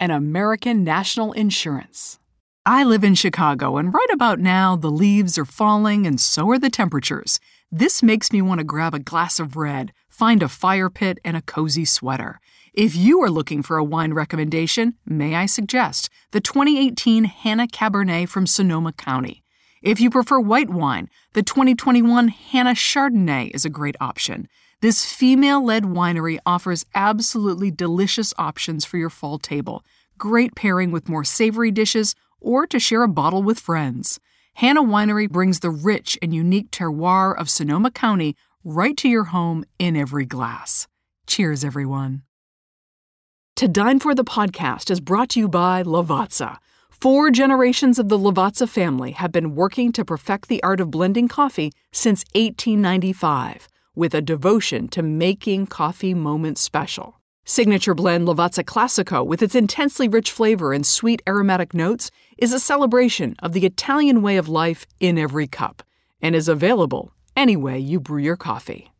and American National Insurance. I live in Chicago, and right about now, the leaves are falling and so are the temperatures. This makes me want to grab a glass of red, find a fire pit, and a cozy sweater. If you are looking for a wine recommendation, may I suggest the 2018 Hanna Cabernet from Sonoma County. If you prefer white wine, the 2021 Hanna Chardonnay is a great option. This female led winery offers absolutely delicious options for your fall table. Great pairing with more savory dishes or to share a bottle with friends. Hanna Winery brings the rich and unique terroir of Sonoma County right to your home in every glass. Cheers, everyone. To Dine for the podcast is brought to you by Lavazza. Four generations of the Lavazza family have been working to perfect the art of blending coffee since 1895 with a devotion to making coffee moments special. Signature blend Lavazza Classico, with its intensely rich flavor and sweet aromatic notes, is a celebration of the Italian way of life in every cup and is available any way you brew your coffee.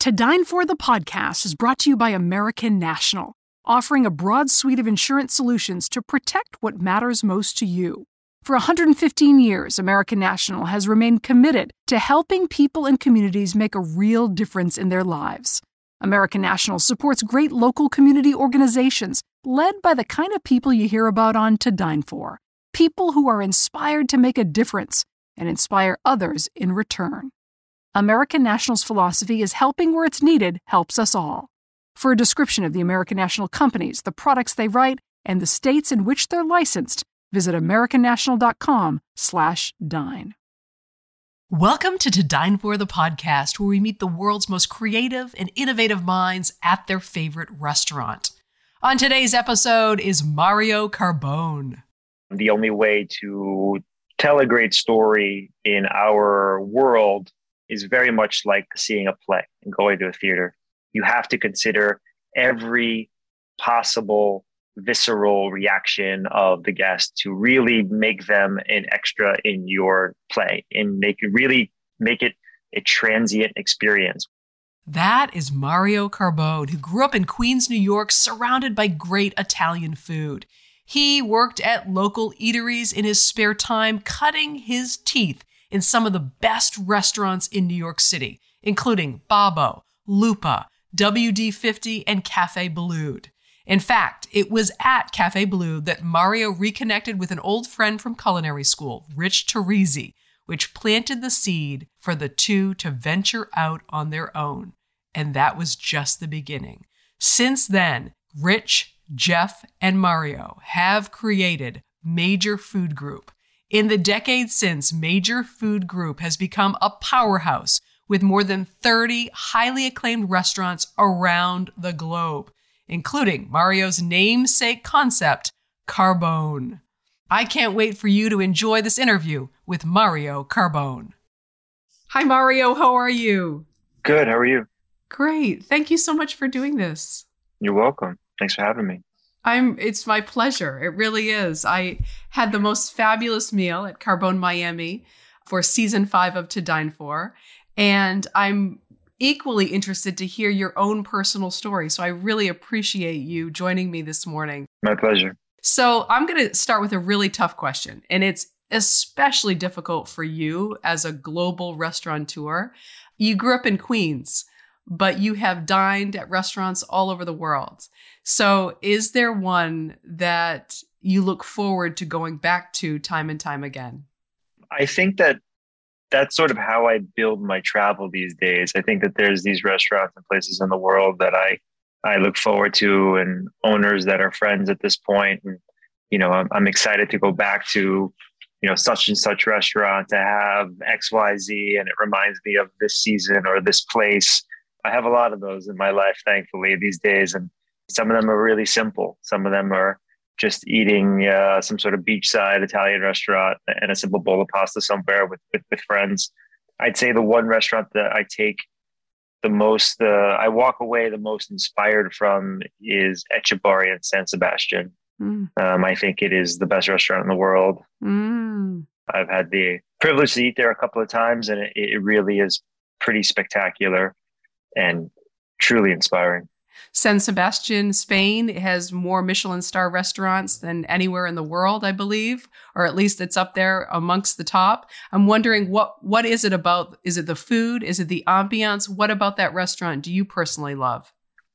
To Dine For the podcast is brought to you by American National, offering a broad suite of insurance solutions to protect what matters most to you. For 115 years, American National has remained committed to helping people and communities make a real difference in their lives. American National supports great local community organizations led by the kind of people you hear about on To Dine For people who are inspired to make a difference and inspire others in return. American National's philosophy is helping where it's needed helps us all. For a description of the American National companies, the products they write, and the states in which they're licensed, visit americannational.com/dine. Welcome to To Dine For the podcast, where we meet the world's most creative and innovative minds at their favorite restaurant. On today's episode is Mario Carbone. The only way to tell a great story in our world is very much like seeing a play and going to a theater. You have to consider every possible visceral reaction of the guest to really make them an extra in your play and make really make it a transient experience. That is Mario Carbone, who grew up in Queens, New York, surrounded by great Italian food. He worked at local eateries in his spare time, cutting his teeth in some of the best restaurants in New York City, including Babbo, Lupa, WD50, and Cafe Boulud. In fact, it was at Cafe Boulud that Mario reconnected with an old friend from culinary school, Rich Torrisi, which planted the seed for the two to venture out on their own. And that was just the beginning. Since then, Rich, Jeff, and Mario have created Major Food Group. In the decades since, Major Food Group has become a powerhouse with more than 30 highly acclaimed restaurants around the globe including Mario's namesake concept, Carbone. I can't wait for you to enjoy this interview with Mario Carbone. Hi, Mario. How are you? Good. How are you? Great. Thank you so much for doing this. You're welcome. Thanks for having me. I'm it's my pleasure. It really is. I had the most fabulous meal at Carbone Miami for season 5 of To Dine For, and I'm equally interested to hear your own personal story. So I really appreciate you joining me this morning. My pleasure. So I'm going to start with a really tough question, and it's especially difficult for you as a global restaurateur. You grew up in Queens, but you have dined at restaurants all over the world. So is there one that you look forward to going back to time and time again? I think that that's sort of how I build my travel these days. I think that there's these restaurants and places in the world that I I look forward to, and owners that are friends at this point. And you know, I'm, I'm excited to go back to you know such and such restaurant to have X Y Z, and it reminds me of this season or this place. I have a lot of those in my life, thankfully, these days, and some of them are really simple. Some of them are just eating uh, some sort of beachside Italian restaurant and a simple bowl of pasta somewhere with, with, with friends. I'd say the one restaurant that I take the most, uh, I walk away the most inspired from is Etxebarri in San Sebastian. Mm. Um, I think it is the best restaurant in the world. Mm. I've had the privilege to eat there a couple of times, and it, it really is pretty spectacular and truly inspiring. San Sebastian, Spain has more Michelin star restaurants than anywhere in the world, I believe, or at least it's up there amongst the top. I'm wondering what what is it about? Is it the food? Is it the ambiance? What about that restaurant do you personally love?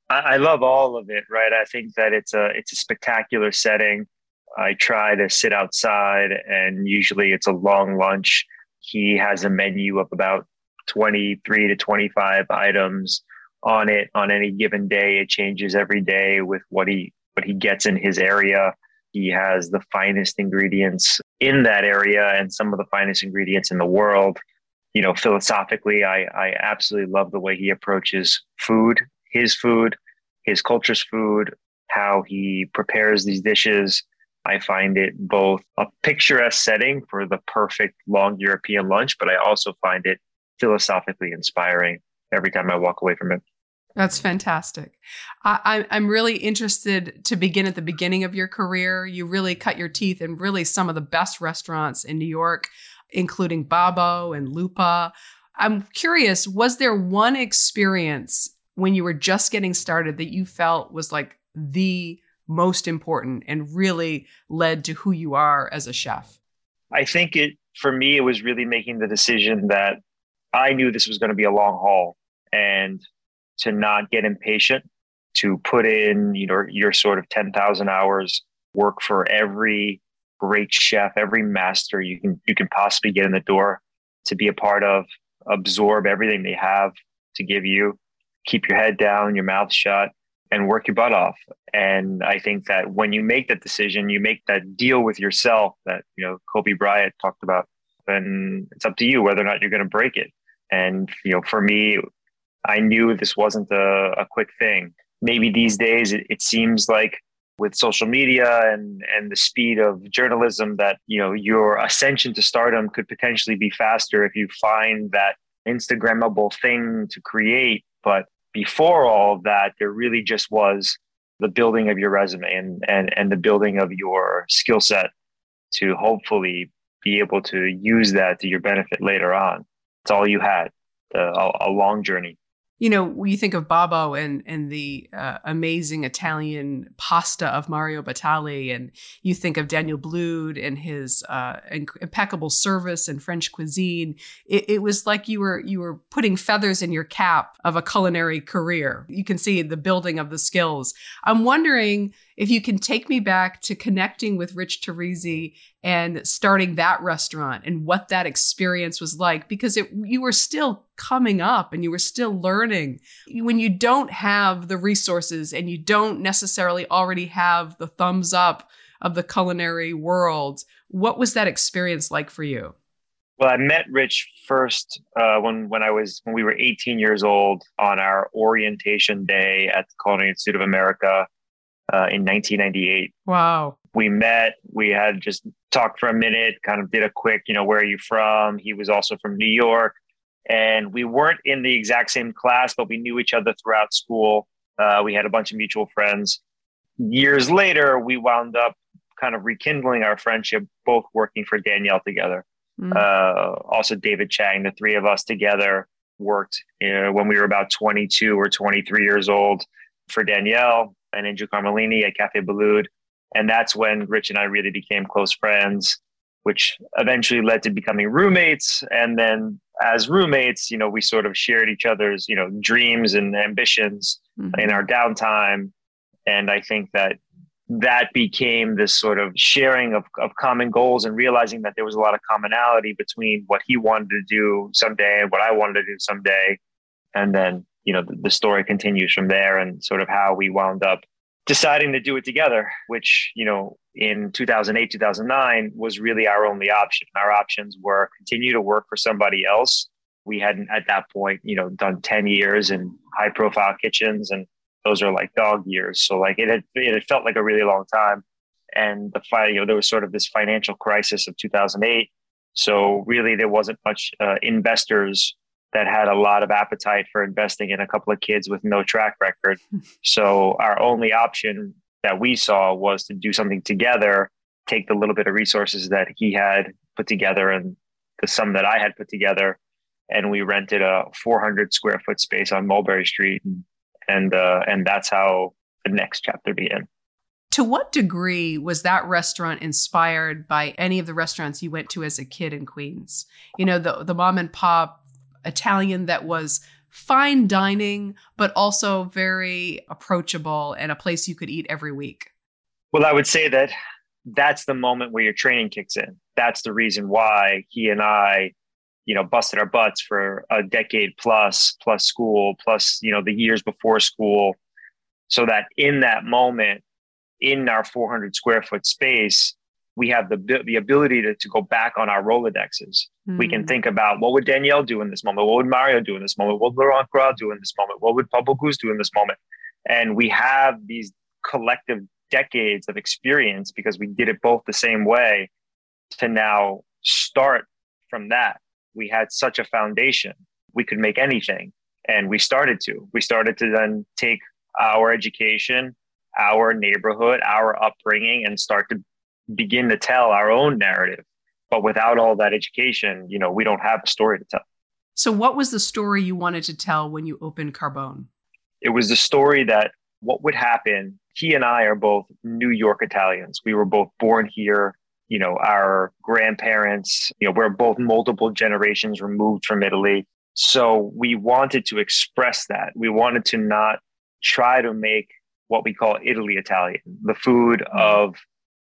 I, I love all of it, right? I think that it's a it's a spectacular setting. I try to sit outside and usually it's a long lunch. He has a menu of about 23 to 25 items on it on any given day. It changes every day with what he what he gets in his area. He has the finest ingredients in that area and some of the finest ingredients in the world. You know, philosophically, I, I absolutely love the way he approaches food, his food, his culture's food, how he prepares these dishes. I find it both a picturesque setting for the perfect long European lunch, but I also find it philosophically inspiring every time I walk away from it. That's fantastic. I, am really interested to begin at the beginning of your career. You really cut your teeth in really some of the best restaurants in New York, including Babbo and Lupa. I'm curious, was there one experience when you were just getting started that you felt was like the most important and really led to who you are as a chef? I think it, for me, it was really making the decision that I knew this was going to be a long haul and to not get impatient, to put in, you know, your sort of 10,000 hours work for every great chef, every master you can, you can possibly get in the door to be a part of, absorb everything they have to give you, keep your head down, your mouth shut, and work your butt off. And I think that when you make that decision, you make that deal with yourself that, you know, Kobe Bryant talked about, then it's up to you whether or not you're going to break it. And, you know, for me, I knew this wasn't a, a quick thing. Maybe these days it, it seems like with social media and and the speed of journalism that you know your ascension to stardom could potentially be faster if you find that instagrammable thing to create but before all that there really just was the building of your resume and and and the building of your skill set to hopefully be able to use that to your benefit later on it's all you had a, a long journey you know, you think of Babbo and and the uh, amazing Italian pasta of Mario Batali, and you think of Daniel Boulud and his uh, impeccable service and French cuisine, it, it, was like you were you were putting feathers in your cap of a culinary career. You can see the building of the skills. I'm wondering if you can take me back to connecting with Rich Torrisi and starting that restaurant and what that experience was like, because it, you were still coming up and you were still learning. When you don't have the resources and you don't necessarily already have the thumbs up of the culinary world, what was that experience like for you? Well, I met Rich first uh, when when I was when we were 18 years old on our orientation day at the Culinary Institute of America uh, in 1998. Wow. We met, we had just talked for a minute, kind of did a quick, you know, where are you from? He was also from New York. And we weren't in the exact same class, but we knew each other throughout school. Uh, we had a bunch of mutual friends. Years later, we wound up kind of rekindling our friendship, both working for Daniel together. Mm. Uh, also, David Chang, the three of us together worked you know, when we were about 22 or 23 years old for Daniel and Andrew Carmellini at Cafe Boulud. And that's when Rich and I really became close friends, which eventually led to becoming roommates. And then as roommates, you know, we sort of shared each other's, you know, dreams and ambitions mm-hmm. in our downtime. And I think that that became this sort of sharing of, of common goals and realizing that there was a lot of commonality between what he wanted to do someday and what I wanted to do someday. And then, you know, the, the story continues from there and sort of how we wound up deciding to do it together, which, you know, in 2008, 2009 was really our only option. Our options were continue to work for somebody else. We hadn't at that point, you know, done 10 years in high profile kitchens and those are like dog years. So like it had, it had felt like a really long time. And the fight, you know, there was sort of this financial crisis of 2008. So really there wasn't much uh, investors that had a lot of appetite for investing in a couple of kids with no track record. so our only option that we saw was to do something together, take the little bit of resources that he had put together and the sum that I had put together, and we rented a 400 square foot space on Mulberry Street, and and, uh, and that's how the next chapter began. To what degree was that restaurant inspired by any of the restaurants you went to as a kid in Queens? You know, the the mom and pop Italian that was fine dining, but also very approachable and a place you could eat every week? Well, I would say that that's the moment where your training kicks in. That's the reason why he and I, you know, busted our butts for a decade plus, plus school, plus, you know, the years before school. So that in that moment, in our 400 square foot space, we have the the ability to, to go back on our Rolodexes. Mm. We can hmm. think about what would Daniel do in this moment? What would Mario do in this moment? What would Laurent Gras do in this moment? What would Paul Bocuse do in this moment? And we have these collective decades of experience because we did it both the same way to now start from that. We had such a foundation. We could make anything. And we started to. We started to then take our education, our neighborhood, our upbringing, and start to begin to tell our own narrative. But without all that education, you know, we don't have a story to tell. So, what was the story you wanted to tell when you opened Carbone? It was the story that what would happen. He and I are both New York Italians. We were both born here. You know, our grandparents, you know, we're both multiple generations removed from Italy. So we wanted to express that. We wanted to not try to make what we call Italy Italian, the food mm-hmm. of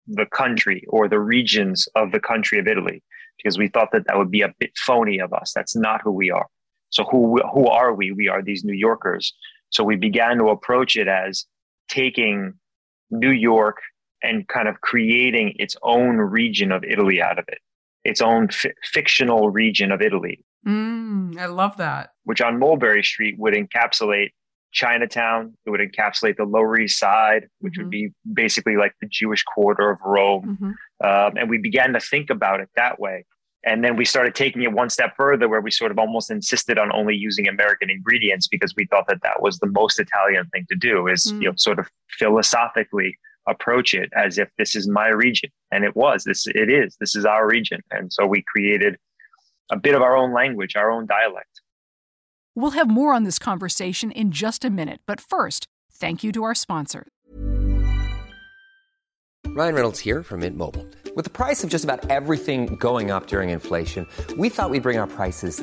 the country or the regions of the country of Italy because we thought that that would be a bit phony of us. That's not who we are. So who who are we? We are these New Yorkers. So we began to approach it as taking New York and kind of creating its own region of Italy out of it, its own f- fictional region of Italy. Mm, I love that. Which on Mulberry Street would encapsulate Chinatown. It would encapsulate the Lower East Side, which mm-hmm. would be basically like the Jewish quarter of Rome. Mm-hmm. Um, and we began to think about it that way. And then we started taking it one step further, where we sort of almost insisted on only using American ingredients because we thought that that was the most Italian thing to do. Is mm. you know sort of philosophically approach it as if this is my region, and it was. This it is. This is our region, and so we created a bit of our own language, our own dialect. We'll have more on this conversation in just a minute, but first, thank you to our sponsor. Ryan Reynolds here from Mint Mobile. With the price of just about everything going up during inflation, we thought we'd bring our prices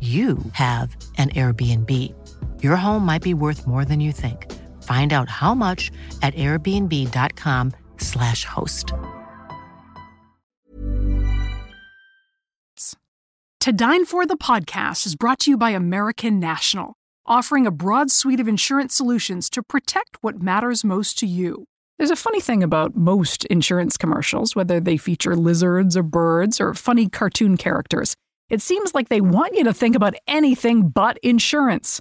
you have an Airbnb. Your home might be worth more than you think. Find out how much at airbnb.com/slash host. To Dine For the podcast is brought to you by American National, offering a broad suite of insurance solutions to protect what matters most to you. There's a funny thing about most insurance commercials, whether they feature lizards or birds or funny cartoon characters It seems like they want you to think about anything but insurance.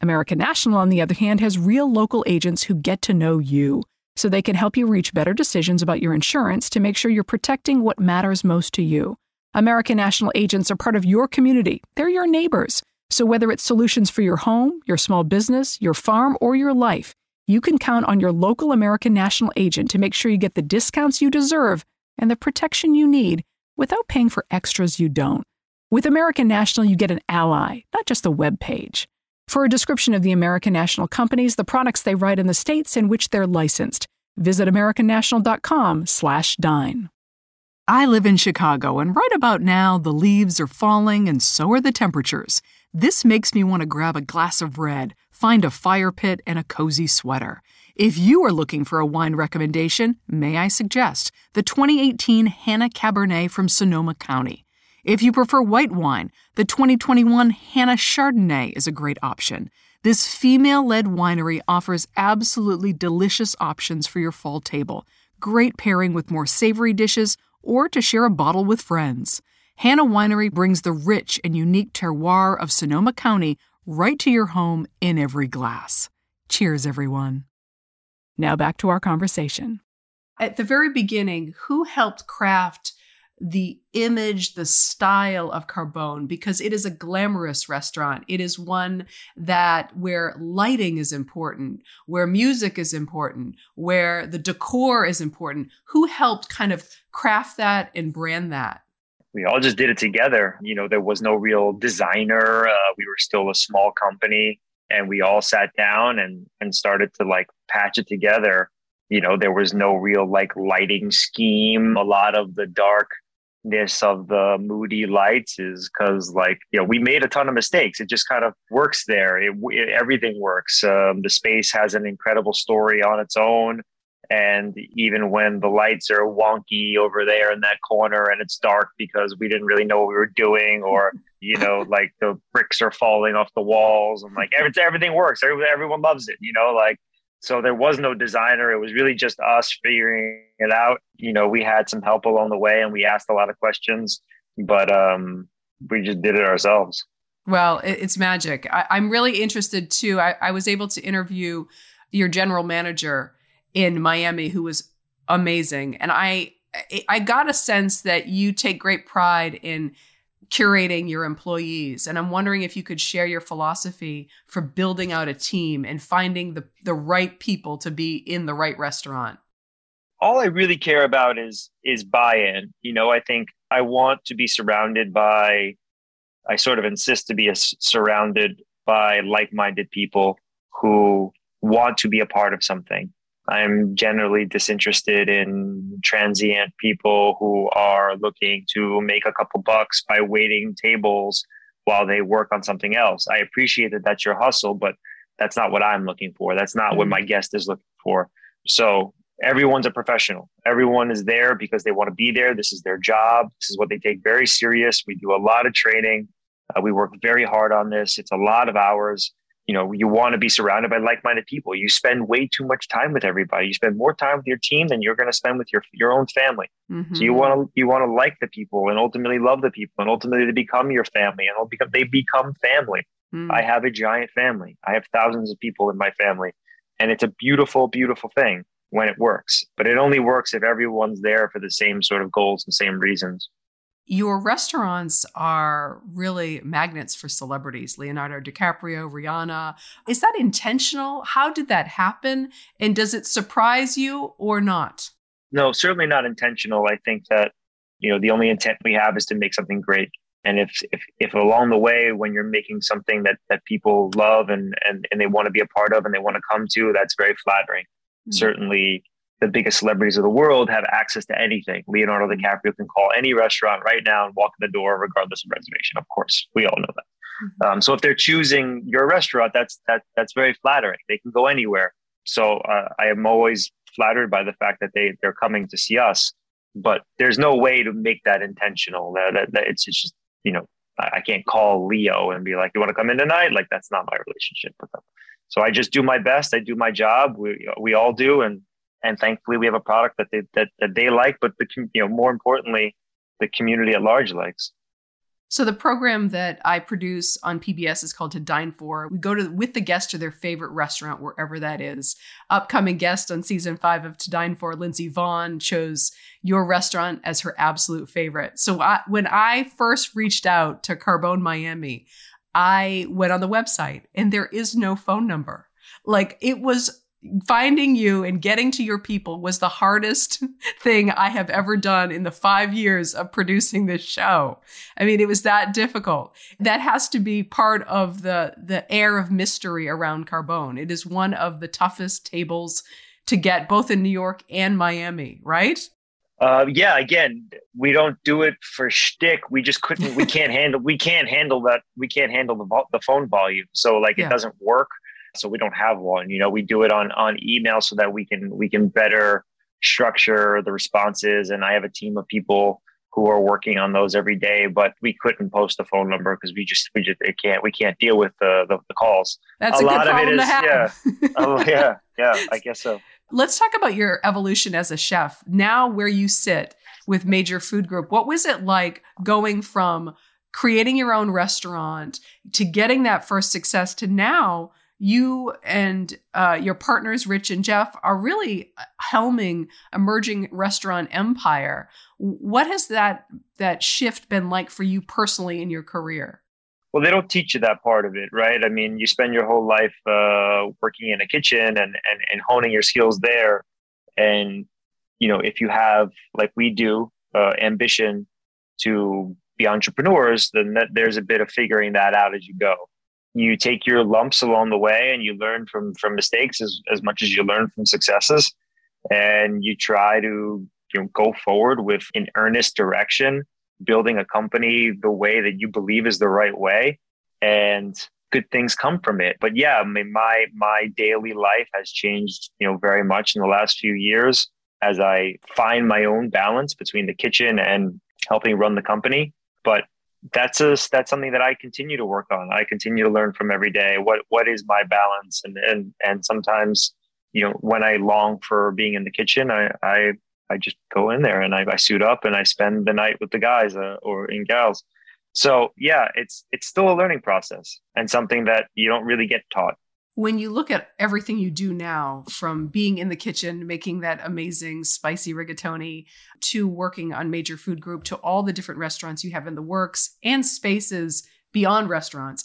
American National, on the other hand, has real local agents who get to know you, so they can help you reach better decisions about your insurance to make sure you're protecting what matters most to you. American National agents are part of your community, they're your neighbors. So whether it's solutions for your home, your small business, your farm, or your life, you can count on your local American National agent to make sure you get the discounts you deserve and the protection you need without paying for extras you don't. With American National, you get an ally, not just a web page. For a description of the American National companies, the products they write in the states in which they're licensed, visit americannational.com/dine. I live in Chicago, and right about now the leaves are falling and so are the temperatures. This makes me want to grab a glass of red, find a fire pit, and a cozy sweater. If you are looking for a wine recommendation, may I suggest the 2018 Hanna Cabernet from Sonoma County. If you prefer white wine, the 2021 Hanna Chardonnay is a great option. This female led winery offers absolutely delicious options for your fall table, great pairing with more savory dishes, or to share a bottle with friends. Hanna Winery brings the rich and unique terroir of Sonoma County right to your home in every glass. Cheers, everyone. Now back to our conversation. At the very beginning, who helped craft the image, the style of Carbone because it is a glamorous restaurant. It is one that where lighting is important, where music is important, where the decor is important. Who helped kind of craft that and brand that? We all just did it together. You know, there was no real designer. Uh, we were still a small company and we all sat down and and started to like patch it together you know there was no real like lighting scheme a lot of the dark ness of the moody lights is because like you know we made a ton of mistakes. It just kind of works there. It, it, everything works. Um, the space has an incredible story on its own. And even when the lights are wonky over there in that corner and it's dark because we didn't really know what we were doing or you know like the bricks are falling off the walls and like everything works. Everyone, everyone loves it you know like so there was no designer. It was really just us figuring it out. You know, we had some help along the way and we asked a lot of questions, but um, we just did it ourselves. Well, it's magic. I, am really interested too. I, I was able to interview your general manager in Miami, who was amazing, and I I got a sense that you take great pride in curating your employees. And I'm wondering if you could share your philosophy for building out a team and finding the, the right people to be in the right restaurant. All I really care about is is buy-in. You know, I think I want to be surrounded by I sort of insist to be a, surrounded by like-minded people who want to be a part of something I'm generally disinterested in transient people who are looking to make a couple bucks by waiting tables while they work on something else. I appreciate that that's your hustle, but that's not what I'm looking for. That's not mm-hmm. what my guest is looking for. So everyone's a professional. Everyone is there because they want to be there. This is their job. This is what they take very serious. We do a lot of training. Uh, we work very hard on this. It's a lot of hours you know you want to be surrounded by like-minded people. You spend way too much time with everybody. You spend more time with your team than you're going to spend with your your own family. Mm-hmm. so you want to you want to like the people and ultimately love the people and ultimately they become your family and become, they become family. Mm-hmm. i have a giant family. I have thousands of people in my family and it's a beautiful beautiful thing when it works but it only works if everyone's there for the same sort of goals and same reasons your restaurants are really magnets for celebrities. Leonardo dicaprio rihanna. Is that intentional? How did that happen? And does it surprise you or not? No certainly not intentional. I think that you know the only intent we have is to make something great. And if if, if along the way when you're making something that that people love and and, and they want to be a part of and they want to come to that's very flattering. Mm-hmm. certainly the biggest celebrities of the world have access to anything. Leonardo DiCaprio can call any restaurant right now and walk in the door regardless of reservation. Of course, we all know that. Mm-hmm. Um, so if they're choosing your restaurant, that's that that's very flattering. They can go anywhere. So uh, I am always flattered by the fact that they they're coming to see us. But there's no way to make that intentional. That, that, that it's, it's just you know I, I can't call Leo and be like, "You want to come in tonight?" Like that's not my relationship with them. So I just do my best. I do my job. We we all do, and and thankfully we have a product that they that, that they like but the you know more importantly the community at large likes So the program that I produce on PBS is called To Dine For. We go to with the guest to their favorite restaurant wherever that is. Upcoming guest on season 5 of To Dine For, Lindsey Vonn chose your restaurant as her absolute favorite. So I, when I first reached out to Carbone Miami, I went on the website and there is no phone number. Like it was finding you and getting to your people was the hardest thing I have ever done in the five years of producing this show. I mean, it was that difficult. That has to be part of the, the air of mystery around Carbone. It is one of the toughest tables to get both in New York and Miami, right? Uh, yeah, again, we don't do it for shtick. We just couldn't. We can't handle. We can't handle that. We can't handle the the phone volume. So like, yeah. it doesn't work so we don't have one you know we do it on on email so that we can we can better structure the responses. And i have a team of people who are working on those every day but we couldn't post a phone number because we just we just it can't we can't deal with the the, the calls. That's a, a lot of it is yeah. Oh yeah yeah i guess so. Let's talk about your evolution as a chef. Now where you sit with major food group what was it like going from creating your own restaurant to getting that first success to now you and uh, your partners, Rich and Jeff, are really helming emerging restaurant empire. What has that that shift been like for you personally in your career? Well, they don't teach you that part of it, right? I mean, you spend your whole life uh, working in a kitchen and, and and honing your skills there, and you know, if you have like we do uh, ambition to be entrepreneurs, then that, there's a bit of figuring that out as you go you take your lumps along the way and you learn from from mistakes as, as much as you learn from successes. And you try to you know, go forward with an earnest direction building a company the way that you believe is the right way. And good things come from it. But yeah I mean, my my daily life has changed you know very much in the last few years as i find my own balance between the kitchen and helping run the company. But that's a that's something that I continue to work on. I continue to learn from every day. What what is my balance? And and and sometimes, you know, when I long for being in the kitchen, I I I just go in there and I, I suit up and I spend the night with the guys uh, or in gals. So yeah, it's it's still a learning process and something that you don't really get taught when you look at everything you do now, from being in the kitchen, making that amazing spicy rigatoni, to working on Major Food Group, to all the different restaurants you have in the works and spaces beyond restaurants,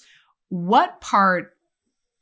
what part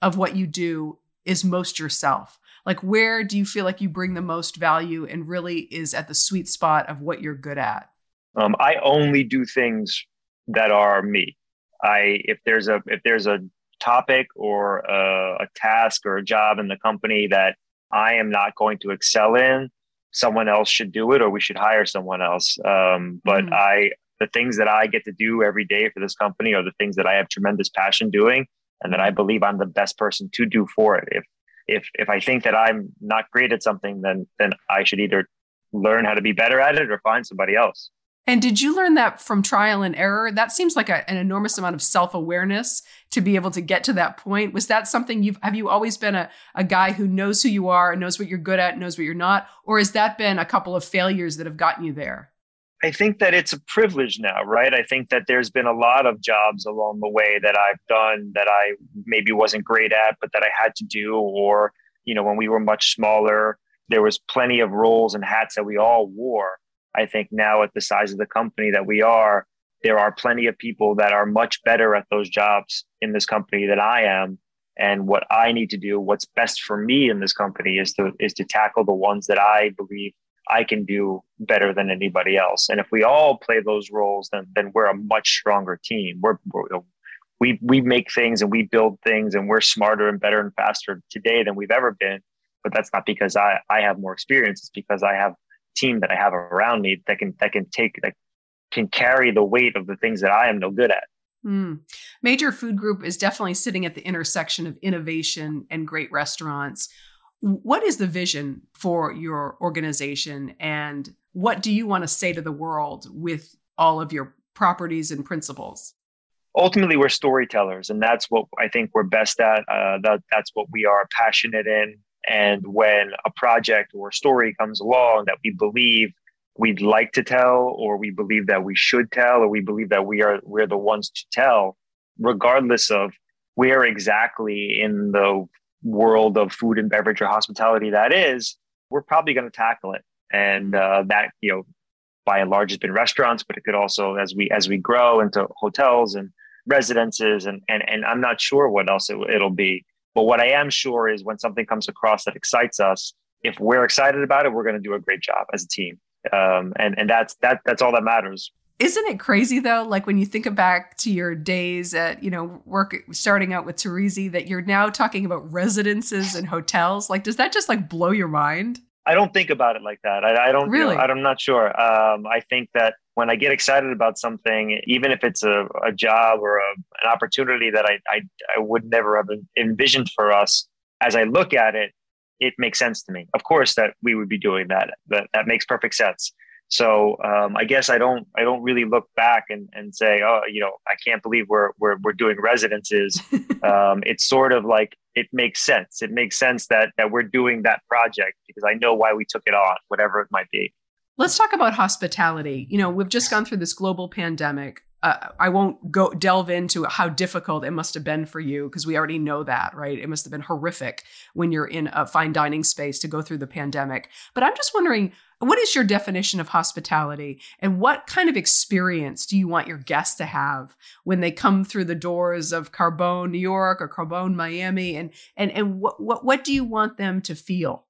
of what you do is most yourself? Like, where do you feel like you bring the most value and really is at the sweet spot of what you're good at? Um, I only do things that are me. I if there's a if there's a topic or a, a task or a job in the company that I am not going to excel in, someone else should do it or we should hire someone else. Um, but mm. I, the things that I get to do every day for this company are the things that I have tremendous passion doing and that I believe I'm the best person to do for it. If, if, if I think that I'm not great at something, then, then I should either learn how to be better at it or find somebody else. And did you learn that from trial and error? That seems like a, an enormous amount of self awareness to be able to get to that point. Was that something you've, have you always been a, a guy who knows who you are, and knows what you're good at, and knows what you're not? Or has that been a couple of failures that have gotten you there? I think that it's a privilege now, right? I think that there's been a lot of jobs along the way that I've done that I maybe wasn't great at, but that I had to do. Or, you know, when we were much smaller, there was plenty of roles and hats that we all wore I think now at the size of the company that we are, there are plenty of people that are much better at those jobs in this company than I am. And what I need to do, what's best for me in this company is to is to tackle the ones that I believe I can do better than anybody else. And if we all play those roles, then then we're a much stronger team. We're, we're we we make things and we build things and we're smarter and better and faster today than we've ever been. But that's not because I I have more experience. It's because I have team that I have around me that can that can take that can carry the weight of the things that I am no good at. Mm. Major Food Group is definitely sitting at the intersection of innovation and great restaurants. What is the vision for your organization and what do you want to say to the world with all of your properties and principles? Ultimately, we're storytellers, and that's what I think we're best at. Uh, that, that's what we are passionate in. And when a project or a story comes along that we believe we'd like to tell or we believe that we should tell or we believe that we are we're the ones to tell regardless of where exactly in the world of food and beverage or hospitality that is we're probably going to tackle it. And uh, that you know by and large has been restaurants but it could also as we as we grow into hotels and residences and and, and i'm not sure what else it, it'll be but what i am sure is when something comes across that excites us if we're excited about it we're going to do a great job as a team. Um, and and that's that that's all that matters. Isn't it crazy though like when you think back to your days at you know work starting out with Torrisi that you're now talking about residences and hotels? Like does that just like blow your mind I don't think about it like that. I, I don't really. You know, I'm not sure. Um, I think that when I get excited about something, even if it's a, a job or a, an opportunity that I, I I would never have envisioned for us, as I look at it, it makes sense to me. Of course, that we would be doing that. That that makes perfect sense. So um, I guess I don't I don't really look back and, and say, oh, you know, I can't believe we're we're we're doing residences. um, it's sort of like it makes sense. It makes sense that that we're doing that project because I know why we took it on, whatever it might be. Let's talk about hospitality. You know, we've just gone through this global pandemic. Uh, I won't go delve into how difficult it must have been for you because we already know that, right? It must have been horrific when you're in a fine dining space to go through the pandemic. But I'm just wondering, what is your definition of hospitality and what kind of experience do you want your guests to have when they come through the doors of Carbone, New York or Carbone, Miami? And, and, and what, what, what do you want them to feel?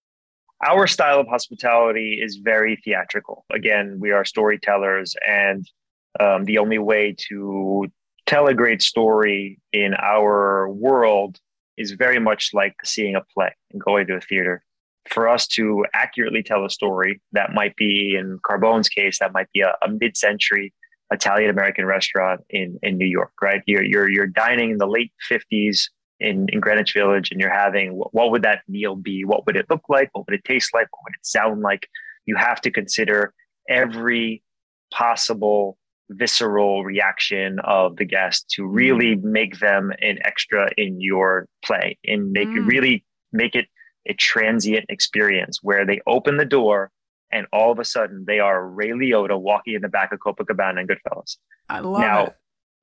Our style of hospitality is very theatrical. Again, we are storytellers, and um, the only way to tell a great story in our world is very much like seeing a play and going to a theater for us to accurately tell a story that might be in Carbone's case, that might be a, a mid-century Italian American restaurant in, in New York, right? You're, you're, you're dining in the late 50s in, in Greenwich Village and you're having what, what would that meal be? What would it look like? What would it taste like? What would it sound like? You have to consider every possible visceral reaction of the guest to really mm. make them an extra in your play and make mm. it really make it a transient experience where they open the door and all of a sudden they are Ray Liotta walking in the back of Copacabana and Goodfellas. I love now, it.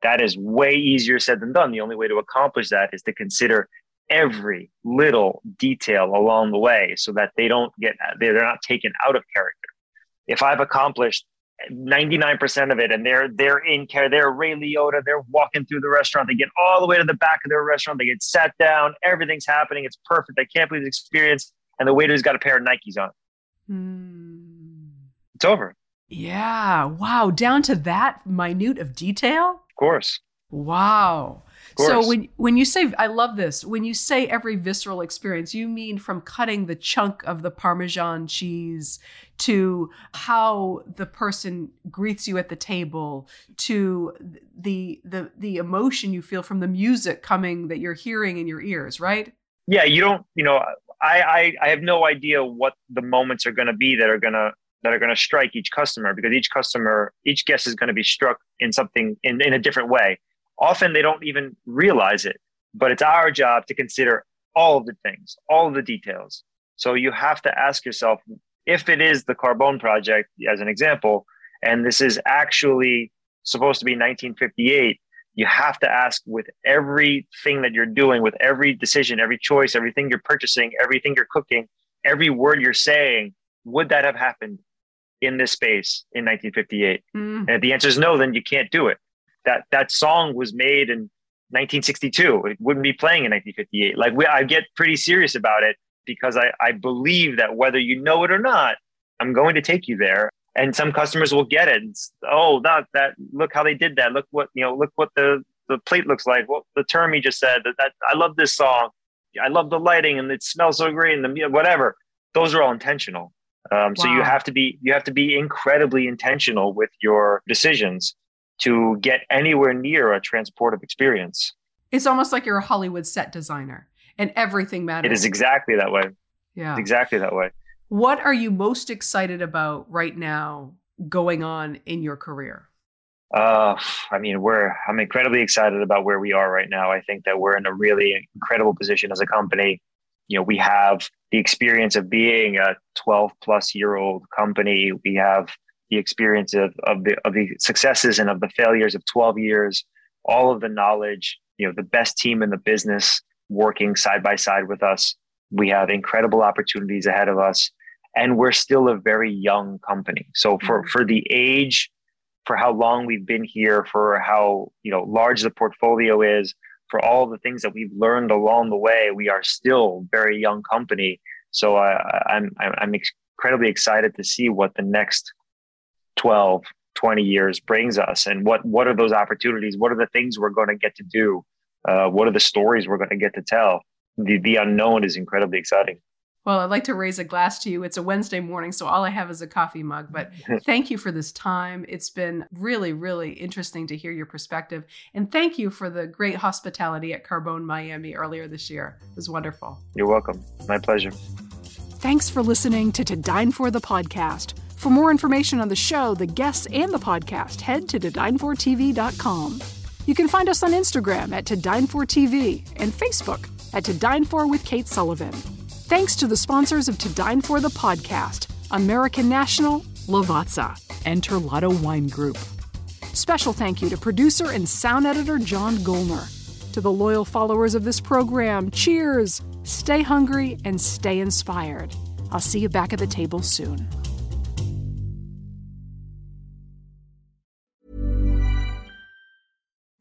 That is way easier said than done. The only way to accomplish that is to consider every little detail along the way so that they don't get they're not taken out of character. If I've accomplished 99% of it and they're they're in care. They're ray liotta. They're walking through the restaurant. They get all the way to the back of their restaurant. They get sat down. Everything's happening. It's perfect. I can't believe the experience. And the waiter's got a pair of nikes on. Mm. it's over. Yeah. Wow. Down to that minute of detail? Of course. Wow so when when you say I love this, when you say every visceral experience, you mean from cutting the chunk of the parmesan cheese to how the person greets you at the table to the the the emotion you feel from the music coming that you're hearing in your ears, right? Yeah, you don't, you know, I I, I have no idea what the moments are going to be that are going to that are going to strike each customer because each customer, each guest is going to be struck in something in, in a different way often they don't even realize it but it's our job to consider all of the things all of the details. So you have to ask yourself if it is the carbone project as an example and this is actually supposed to be 1958 you have to ask with everything that you're doing with every decision every choice everything you're purchasing everything you're cooking every word you're saying would that have happened in this space in 1958 mm. and if the answer is no then you can't do it that that song was made in 1962. It wouldn't be playing in 1958. Like we, I get pretty serious about it because I, I believe that whether you know it or not, I'm going to take you there. And some customers will get it. It's, oh, that that look how they did that. Look what you know. Look what the the plate looks like. What the term he just said. That, that I love this song. I love the lighting and it smells so great and the whatever. Those are all intentional. Um, wow. So you have to be you have to be incredibly intentional with your decisions to get anywhere near a transportive experience. It's almost like you're a Hollywood set designer and everything matters. It is exactly that way. Yeah. It's exactly that way. What are you most excited about right now going on in your career? Uh, I mean, we're I'm incredibly excited about where we are right now. I think that we're in a really incredible position as a company. You know, we have the experience of being a 12 plus year old company. We have the experience of, of the of the successes and of the failures of 12 years, all of the knowledge, you know, the best team in the business working side by side with us. We have incredible opportunities ahead of us. And we're still a very young company. So for, mm-hmm. for the age, for how long we've been here, for how you know large the portfolio is, for all the things that we've learned along the way, we are still very young company. So uh, I'm I'm incredibly excited to see what the next 12, 20 years brings us, and what what are those opportunities? What are the things we're going to get to do? Uh, what are the stories we're going to get to tell? The the unknown is incredibly exciting. Well, I'd like to raise a glass to you. It's a Wednesday morning, so all I have is a coffee mug. But thank you for this time. It's been really, really interesting to hear your perspective. And thank you for the great hospitality at Carbone Miami earlier this year. It was wonderful. You're welcome. My pleasure. Thanks for listening to To Dine For the podcast. For more information on the show, the guests, and the podcast, head to todinefortv.com. You can find us on Instagram at To Dine For TV and Facebook at To Dine For with Kate Sullivan. Thanks to the sponsors of To Dine For the podcast, American National, Lavazza, and Terlato Wine Group. Special thank you to producer and sound editor John Golner. To the loyal followers of this program, cheers! Stay hungry and stay inspired. I'll see you back at the table soon.